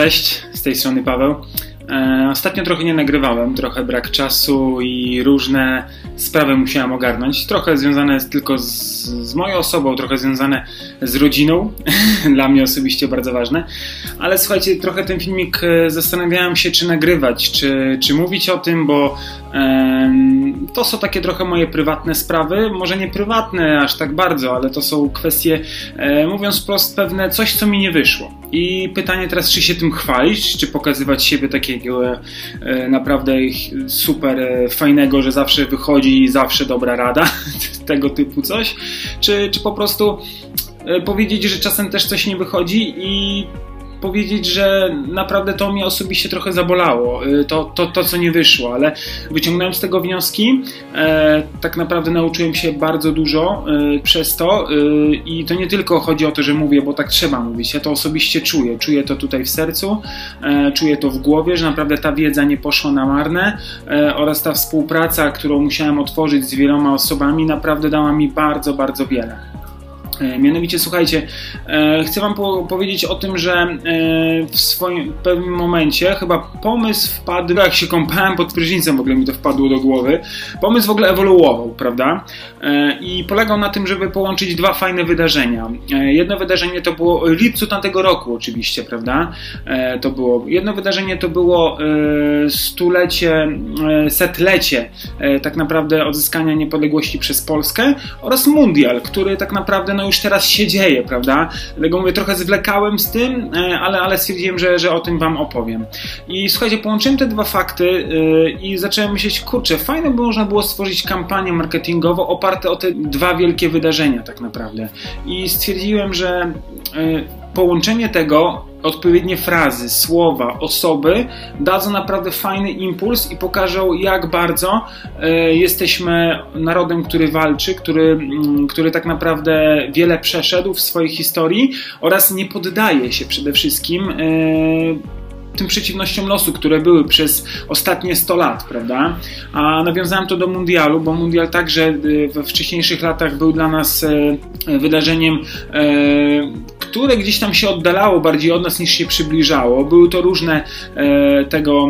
Cześć, z tej strony Paweł. E, ostatnio trochę nie nagrywałem, trochę brak czasu i różne sprawy musiałem ogarnąć. Trochę związane tylko z, z moją osobą, trochę związane z rodziną. Dla mnie osobiście bardzo ważne. Ale słuchajcie, trochę ten filmik e, zastanawiałem się, czy nagrywać, czy, czy mówić o tym, bo e, to są takie trochę moje prywatne sprawy. Może nie prywatne aż tak bardzo, ale to są kwestie, e, mówiąc wprost, pewne coś, co mi nie wyszło. I pytanie teraz, czy się tym chwalić, czy pokazywać siebie takiego e, naprawdę super e, fajnego, że zawsze wychodzi i zawsze dobra rada, tego typu coś, czy, czy po prostu e, powiedzieć, że czasem też coś nie wychodzi i powiedzieć, że naprawdę to mnie osobiście trochę zabolało, y, to, to, to co nie wyszło, ale wyciągnąłem z tego wnioski, e, tak naprawdę nauczyłem się bardzo dużo e, przez to e, i to nie tylko chodzi o to, że mówię, bo tak trzeba mówić, ja to osobiście czuję, czuję to tutaj w sercu, e, czuję to w głowie, że naprawdę ta wiedza nie poszła na marne e, oraz ta współpraca, którą musiałem otworzyć z wieloma osobami, naprawdę dała mi bardzo, bardzo wiele. E, mianowicie, słuchajcie, e, chcę Wam po powiedzieć o tym, że e, w swoim pewnym momencie chyba pomysł wpadł, jak się kąpałem pod prysznicem, w ogóle mi to wpadło do głowy. Pomysł w ogóle ewoluował, prawda? I polegał na tym, żeby połączyć dwa fajne wydarzenia. Jedno wydarzenie to było w lipcu tamtego roku, oczywiście, prawda? To było jedno wydarzenie to było stulecie, setlecie tak naprawdę odzyskania niepodległości przez Polskę oraz mundial, który tak naprawdę no już teraz się dzieje, prawda? Dlatego mówię, trochę zwlekałem z tym, e, ale, ale stwierdziłem, że, że o tym Wam opowiem. I słuchajcie, połączyłem te dwa fakty e, i zacząłem myśleć, kurczę, fajne by można było stworzyć kampanię marketingową oparte o te dwa wielkie wydarzenia tak naprawdę. I stwierdziłem, że e, połączenie tego odpowiednie frazy, słowa, osoby dadzą naprawdę fajny impuls i pokażą, jak bardzo e, jesteśmy narodem, który walczy, który, mm, który tak naprawdę wiele przeszedł w swojej historii oraz nie poddaje się przede wszystkim e, tym przeciwnościom losu, które były przez ostatnie 100 lat, prawda? A nawiązałem to do mundialu, bo mundial także e, we wcześniejszych latach był dla nas wydarzeniem które gdzieś tam się oddalało bardziej od nas niż się przybliżało. Były to różne e, tego,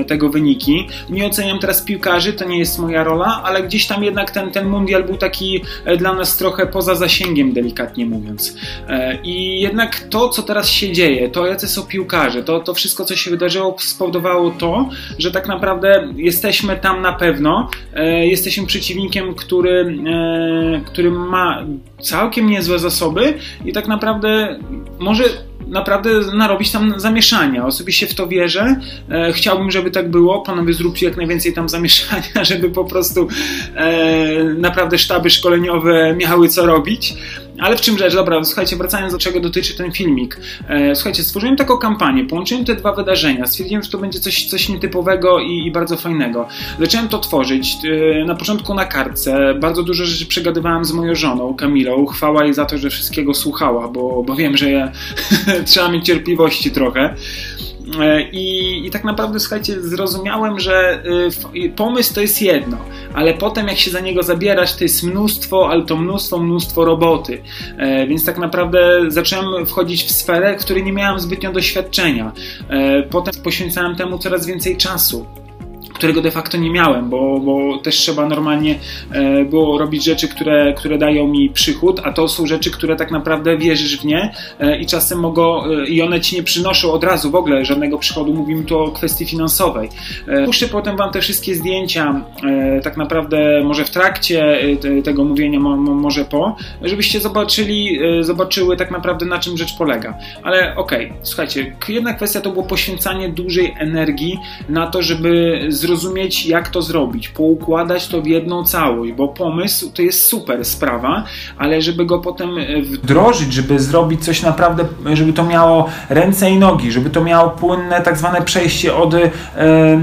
e, tego wyniki. Nie oceniam teraz piłkarzy, to nie jest moja rola, ale gdzieś tam jednak ten, ten mundial był taki e, dla nas trochę poza zasięgiem, delikatnie mówiąc. E, I jednak to, co teraz się dzieje, to jacy są piłkarze, to, to wszystko, co się wydarzyło, spowodowało to, że tak naprawdę jesteśmy tam na pewno. E, jesteśmy przeciwnikiem, który, e, który ma całkiem niezłe zasoby i tak naprawdę może naprawdę narobić tam zamieszania. Osobiście w to wierzę. E, chciałbym, żeby tak było. Panowie, zróbcie jak najwięcej tam zamieszania, żeby po prostu e, naprawdę sztaby szkoleniowe miały co robić. Ale w czym rzecz? Dobra, słuchajcie, wracając do czego dotyczy ten filmik. E, słuchajcie, stworzyłem taką kampanię, połączyłem te dwa wydarzenia, stwierdziłem, że to będzie coś, coś nietypowego i, i bardzo fajnego. Zacząłem to tworzyć, e, na początku na kartce, bardzo dużo rzeczy przegadywałem z moją żoną, Kamilą, chwała jej za to, że wszystkiego słuchała, bo, bo wiem, że trzeba mieć cierpliwości trochę. E, I, I, tak naprawdę, słuchajcie, zrozumiałem, że y, pomysł to jest jedno, ale potem jak się za niego zabierać, to jest mnóstwo, ale to mnóstwo, mnóstwo roboty. E, więc tak naprawdę zacząłem wchodzić w sferę, której nie miałem zbytnio doświadczenia. E, potem poświęcałem temu coraz więcej czasu którego de facto nie miałem, bo, bo też trzeba normalnie e, było robić rzeczy, które, które dają mi przychód, a to są rzeczy, które tak naprawdę wierzysz w nie e, i czasem mogą, e, i one ci nie przynoszą od razu w ogóle żadnego przychodu, mówimy tu o kwestii finansowej. Puszczę potem wam te wszystkie zdjęcia, tak naprawdę może w trakcie te, tego mówienia, mo, mo, może po, żebyście zobaczyli, zobaczyły tak naprawdę na czym rzecz polega. Ale okej, okay, słuchajcie, jedna kwestia to było poświęcanie dużej energii na to, żeby zrozumieć zrozumieć, jak to zrobić, poukładać to w jedną całość, bo pomysł to jest super sprawa, ale żeby go potem e, wdrożyć, żeby zrobić coś naprawdę, żeby to miało ręce i nogi, żeby to miało płynne tak zwane przejście od e,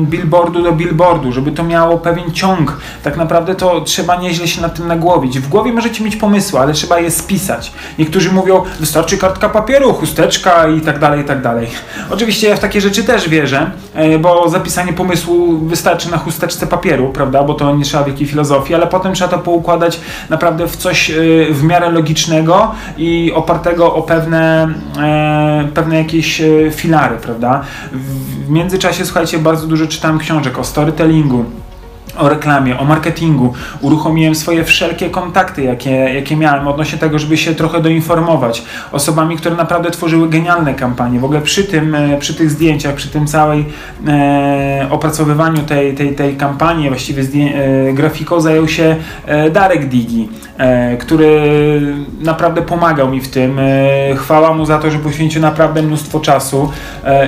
billboardu do billboardu, żeby to miało pewien ciąg, tak naprawdę to trzeba nieźle się nad tym nagłowić. W głowie możecie mieć pomysły, ale trzeba je spisać. Niektórzy mówią, wystarczy kartka papieru, chusteczka i tak dalej, i tak dalej. Oczywiście ja w takie rzeczy też wierzę, e, bo zapisanie pomysłu wystarczy na chusteczce papieru, prawda, bo to nie trzeba wielkiej filozofii, ale potem trzeba to poukładać naprawdę w coś w miarę logicznego i opartego o pewne, pewne jakieś filary, prawda. W międzyczasie, słuchajcie, bardzo dużo czytałem książek o storytellingu, o reklamie, o marketingu. Uruchomiłem swoje wszelkie kontakty, jakie, jakie miałem odnośnie tego, żeby się trochę doinformować osobami, które naprawdę tworzyły genialne kampanie. W ogóle przy tym, e, przy tych zdjęciach, przy tym całej e, opracowywaniu tej, tej, tej kampanii, właściwie e, grafiką zajął się e, Darek Digi, e, który naprawdę pomagał mi w tym. E, chwała mu za to, że poświęcił naprawdę mnóstwo czasu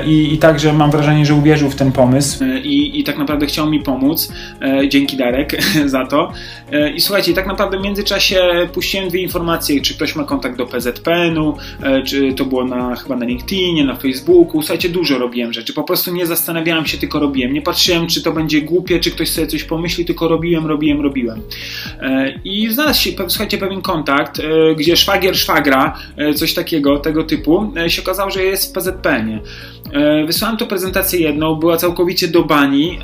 i, i także mam wrażenie, że uwierzył w ten pomysł i, i tak naprawdę chciał mi pomóc. E, dzięki Darek za to. E, I słuchajcie, tak naprawdę w międzyczasie puściłem dwie informacje, czy ktoś ma kontakt do PZPN-u, e, czy to było na, chyba na LinkedInie, na Facebooku. Słuchajcie, dużo robiłem rzeczy. Po prostu nie zastanawiałem się, tylko robiłem. Nie patrzyłem, czy to będzie głupie, czy ktoś sobie coś pomyśli, tylko robiłem, robiłem, robiłem. I znalazł się, słuchajcie, pewien kontakt, gdzie szwagier szwagra, coś takiego, tego typu, się okazało, że jest w PZPN-ie. Wysłałem to prezentację jedną, była całkowicie do bani.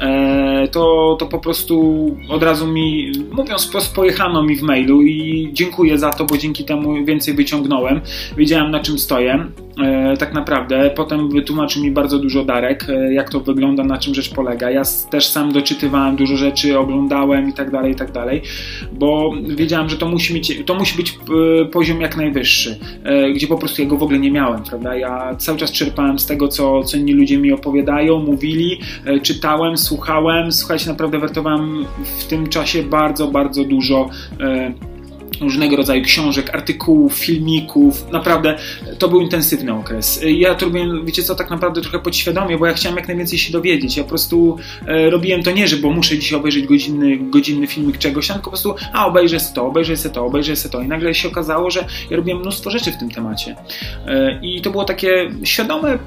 To, to po prostu prostu od razu mi, mówiąc wprost, pojechano mi w mailu i dziękuję za to, bo dzięki temu więcej wyciągnąłem. Wiedziałem na czym stoję. E, tak naprawdę. Potem wytłumaczył mi bardzo dużo Darek, e, jak to wygląda, na czym rzecz polega. Ja też sam doczytywałem dużo rzeczy, oglądałem i tak dalej, i tak dalej, bo wiedziałem, że to musi, mieć, to musi być e, poziom jak najwyższy, gdzie po prostu ja go w ogóle nie miałem, prawda? Ja cały czas czerpałem z tego, co, co inni ludzie mi opowiadają, mówili, czytałem, słuchałem. Słuchajcie, naprawdę wertowałem w tym czasie bardzo, bardzo dużo różnego rodzaju książek, artykułów, filmików. Naprawdę to był intensywny okres. Ja to robiłem, wiecie co, tak naprawdę trochę podświadomie, bo ja chciałem jak najwięcej się dowiedzieć. Ja po prostu e, robiłem to nie, że bo muszę dzisiaj obejrzeć godzinny, godzinny filmik czegoś, tylko po prostu a obejrzę sobie to, obejrzę sobie to, obejrzę sobie to. I nagle się okazało, że ja robiłem mnóstwo rzeczy w tym temacie. E, I to było takie świadome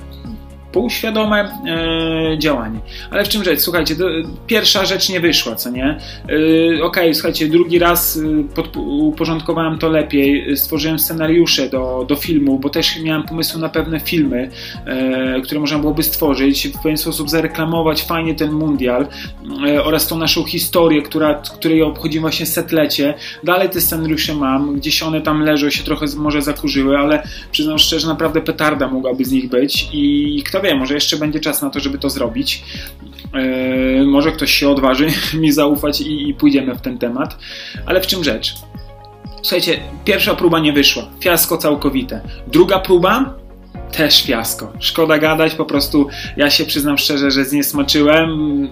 półświadome e, działanie. Ale w czym rzecz? Słuchajcie, to, pierwsza rzecz nie wyszła, co nie? E, Okej, okay, słuchajcie, drugi raz e, pod, uporządkowałem to lepiej, stworzyłem scenariusze do, do filmu, bo też miałem pomysły na pewne filmy, e, które można byłoby stworzyć, w pewien sposób zareklamować fajnie ten mundial e, oraz tą naszą historię, która, której obchodzimy właśnie setlecie. Dalej te scenariusze mam, gdzieś one tam leżą, się trochę może zakurzyły, ale przyznam szczerze, naprawdę petarda mogłaby z nich być i kto wie, wie, może jeszcze będzie czas na to, żeby to zrobić. Yy, może ktoś się odważy mi zaufać i, i pójdziemy w ten temat. Ale w czym rzecz? Słuchajcie, pierwsza próba nie wyszła. Fiasko całkowite. Druga próba też fiasko. Szkoda gadać, po prostu ja się przyznam szczerze, że zniesmaczyłem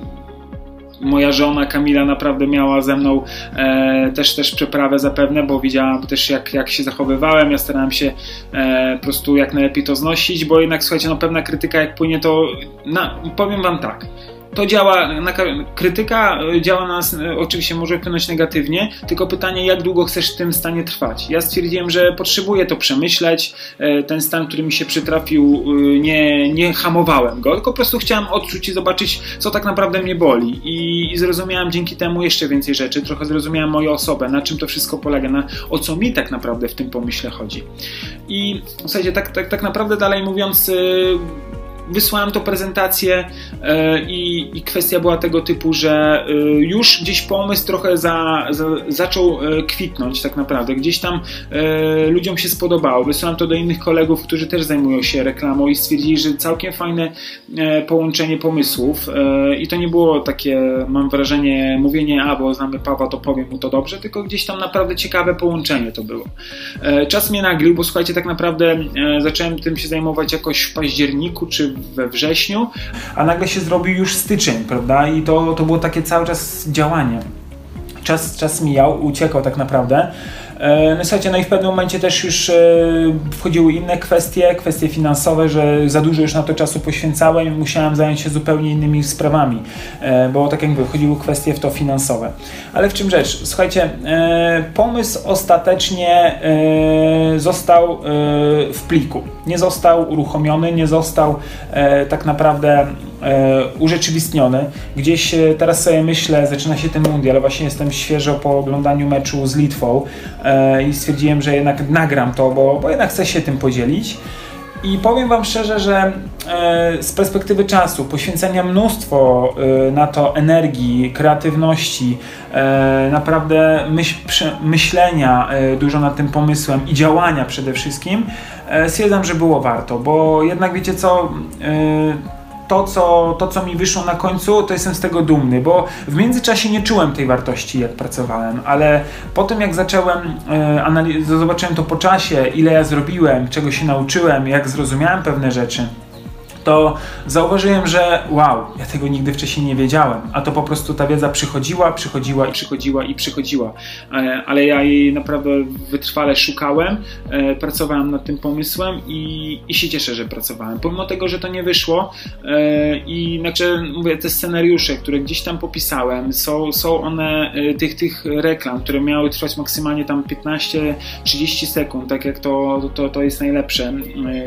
moja żona Kamila naprawdę miała ze mną e, też, też przeprawę zapewne, bo widziała też jak, jak się zachowywałem, ja starałem się e, po prostu jak najlepiej to znosić, bo jednak słuchajcie, no pewna krytyka jak płynie to, na, powiem wam tak, to działa, na, krytyka e, działa na nas, e, oczywiście może wpłynąć negatywnie, tylko pytanie, jak długo chcesz w tym stanie trwać. Ja stwierdziłem, że potrzebuję to przemyśleć, e, ten stan, który mi się przytrafił, nie, nie hamowałem go, tylko po prostu chciałem odczuć i zobaczyć, co tak naprawdę mnie boli. I, i zrozumiałem dzięki temu jeszcze więcej rzeczy, trochę zrozumiałem moją osobę, na czym to wszystko polega, na, o co mi tak naprawdę w tym pomyśle chodzi. I w zasadzie tak, tak, tak naprawdę dalej mówiąc, wysłałem to prezentację e, i, i, kwestia była tego typu, że e, już gdzieś pomysł trochę za, za, zaczął e, kwitnąć tak naprawdę. Gdzieś tam ludziom się spodobało. Wysłałem to do innych kolegów, którzy też zajmują się reklamą i stwierdzili, że całkiem fajne połączenie pomysłów i to nie było takie, mam wrażenie, mówienie, a bo znamy Pawła, to powiem mu to dobrze, tylko gdzieś tam naprawdę ciekawe połączenie to było. Czas mnie naglił, bo słuchajcie, tak naprawdę zacząłem tym się zajmować jakoś w październiku czy we wrześniu, a nagle się zrobił już styczeń, prawda? I to, to było takie cały czas działanie. Czas, czas mijał, uciekał tak naprawdę. E, no słuchajcie, no i w pewnym momencie też już e, wchodziły inne kwestie, kwestie finansowe, że za dużo już na to czasu poświęcałem i musiałem zająć się zupełnie innymi sprawami, e, bo tak jak mówię, chodziły kwestie w to finansowe. Ale w czym rzecz? Słuchajcie, pomysł ostatecznie został w pliku. Nie został uruchomiony, nie został tak naprawdę urzeczywistniony. Gdzieś teraz sobie myślę, zaczyna się ten mundial, właśnie jestem świeżo po oglądaniu meczu z Litwą i stwierdziłem, że jednak nagram to, bo, bo jednak chcę się tym podzielić. I powiem Wam szczerze, że e, z perspektywy czasu, poświęcenia mnóstwo e, na to energii, kreatywności, e, naprawdę myśl, myślenia dużo nad tym pomysłem i działania przede wszystkim, stwierdzam, że było warto, bo jednak wiecie co to co, to, co mi wyszło na końcu, to jestem z tego dumny, bo w międzyczasie nie czułem tej wartości, jak pracowałem, ale po tym, jak zacząłem, e, zobaczyłem to po czasie, ile ja zrobiłem, czego się nauczyłem, jak zrozumiałem pewne rzeczy, to zauważyłem, że wow, ja tego nigdy wcześniej nie wiedziałem, a to po prostu ta wiedza przychodziła, przychodziła i przychodziła i przychodziła, e, ale ja jej naprawdę wytrwale szukałem, e, pracowałem nad tym pomysłem i, i się cieszę, że pracowałem. Pomimo tego, że to nie wyszło e, i znaczy, mówię, te scenariusze, które gdzieś tam popisałem, są, są one tych, tych reklam, które miały trwać maksymalnie tam 15-30 sekund, tak jak to, to, to jest najlepsze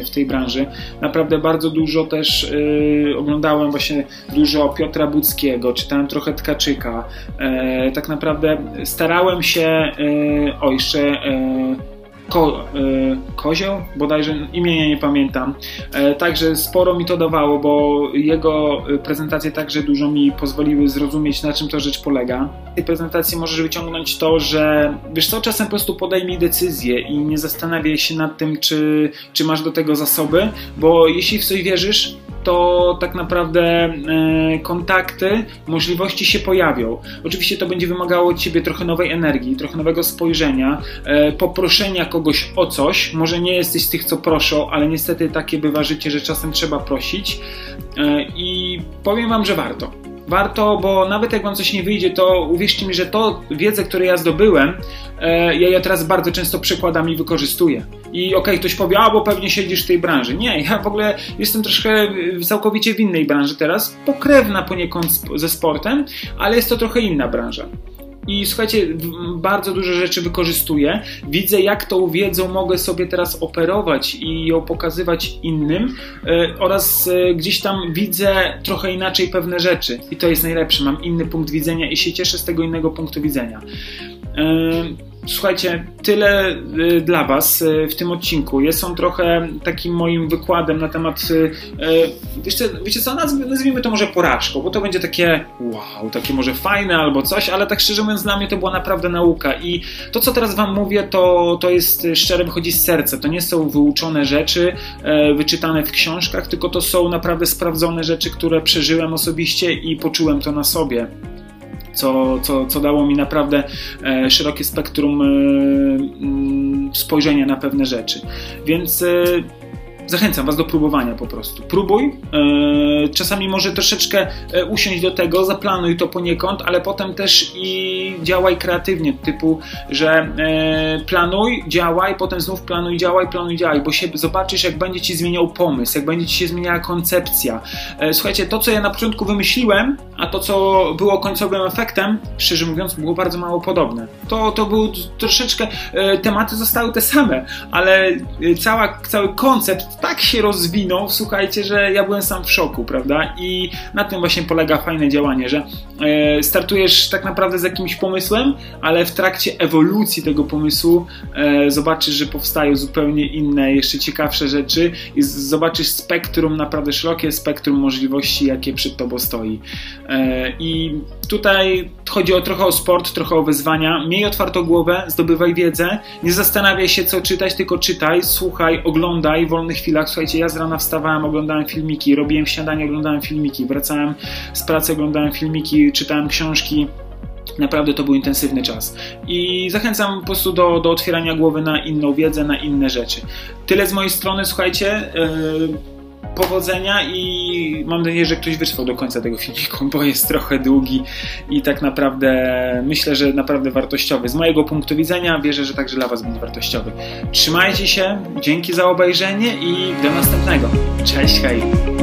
w tej branży. Naprawdę bardzo dużo też y, oglądałem właśnie dużo Piotra Budzkiego, czytałem trochę Tkaczyka. E, tak naprawdę starałem się, y, o jeszcze y, Ko, y, Kozioł, bodajże imienia nie pamiętam. E, także sporo mi to dawało, bo jego prezentacje także dużo mi pozwoliły zrozumieć, na czym to rzecz polega. Z tej prezentacji możesz wyciągnąć to, że wiesz co, czasem po prostu podejmij decyzję i nie zastanawiaj się nad tym, czy, czy masz do tego zasoby, bo jeśli w coś wierzysz, to tak naprawdę e, kontakty, możliwości się pojawią. Oczywiście to będzie wymagało od ciebie trochę nowej energii, trochę nowego spojrzenia, e, poproszenia kogoś o coś. Może nie jesteś z tych, co proszą, ale niestety takie bywa życie, że czasem trzeba prosić. E, I powiem Wam, że warto warto, bo nawet jak wam coś nie wyjdzie, to uwierzcie mi, że to wiedzę, którą ja zdobyłem, e, ja ją teraz bardzo często przekładam i wykorzystuję. I okej, okay, ktoś powie, a bo pewnie siedzisz w tej branży. Nie, ja w ogóle jestem troszkę całkowicie w innej branży teraz, pokrewna poniekąd ze sportem, ale jest to trochę inna branża. I słuchajcie, bardzo dużo rzeczy wykorzystuję. Widzę, jak tą wiedzą mogę sobie teraz operować i ją pokazywać innym, e, oraz e, gdzieś tam widzę trochę inaczej pewne rzeczy. I to jest najlepsze. Mam inny punkt widzenia i się cieszę z tego innego punktu widzenia. E, Słuchajcie, tyle y, dla Was y, w tym odcinku. Jest on trochę takim moim wykładem na temat. Y, wiecie, wiecie co, nazwijmy to może porażką, bo to będzie takie wow, takie może fajne albo coś, ale tak szczerze mówiąc, dla mnie to była naprawdę nauka. I to, co teraz Wam mówię, to, to jest szczere, wychodzi z serca. To nie są wyuczone rzeczy, wyczytane w książkach, tylko to są naprawdę sprawdzone rzeczy, które przeżyłem osobiście i poczułem to na sobie co, co, co dało mi naprawdę e, szerokie spektrum e, spojrzenia na pewne rzeczy. Więc e, zachęcam Was do próbowania po prostu. Próbuj, e, czasami może troszeczkę e, usiąść do tego, zaplanuj to poniekąd, ale potem też i działaj kreatywnie, typu, że e, planuj, działaj, potem znów planuj, działaj, planuj, działaj, bo się zobaczysz, jak będzie Ci zmieniał pomysł, jak będzie Ci się zmieniała koncepcja. Słuchajcie, to, co ja na początku wymyśliłem, a to, co było końcowym efektem, szczerze mówiąc, było bardzo mało podobne. To, to był troszeczkę, tematy zostały te same, ale cała, cały koncept tak się rozwinął, słuchajcie, że ja byłem sam w szoku, prawda? I na tym właśnie polega fajne działanie, że e, startujesz tak naprawdę z jakimś pomysłem, ale w trakcie ewolucji tego pomysłu e, zobaczysz, że powstają zupełnie inne, jeszcze ciekawsze rzeczy i zobaczysz spektrum, naprawdę szerokie spektrum możliwości, jakie przed tobą stoi. E, I tutaj chodzi o trochę o sport, trochę o wyzwania. Miej otwartą głowę, zdobywaj wiedzę, nie zastanawiaj się, co czytać, tylko czytaj, słuchaj, oglądaj wolnych chwilach. Słuchajcie, ja z rana wstawałem, oglądałem filmiki, robiłem śniadanie, oglądałem filmiki, wracałem z pracy, oglądałem filmiki, czytałem książki. Naprawdę to był intensywny czas. I zachęcam po prostu do, do otwierania głowy na inną wiedzę, na inne rzeczy. Tyle z mojej strony, słuchajcie. Yy powodzenia i mam nadzieję, że ktoś wytrwał do końca tego filmiku, bo jest trochę długi i tak naprawdę myślę, że naprawdę wartościowy. Z mojego punktu widzenia wierzę, że także dla Was będzie wartościowy. Trzymajcie się, dzięki za obejrzenie i do następnego. Cześć, hej!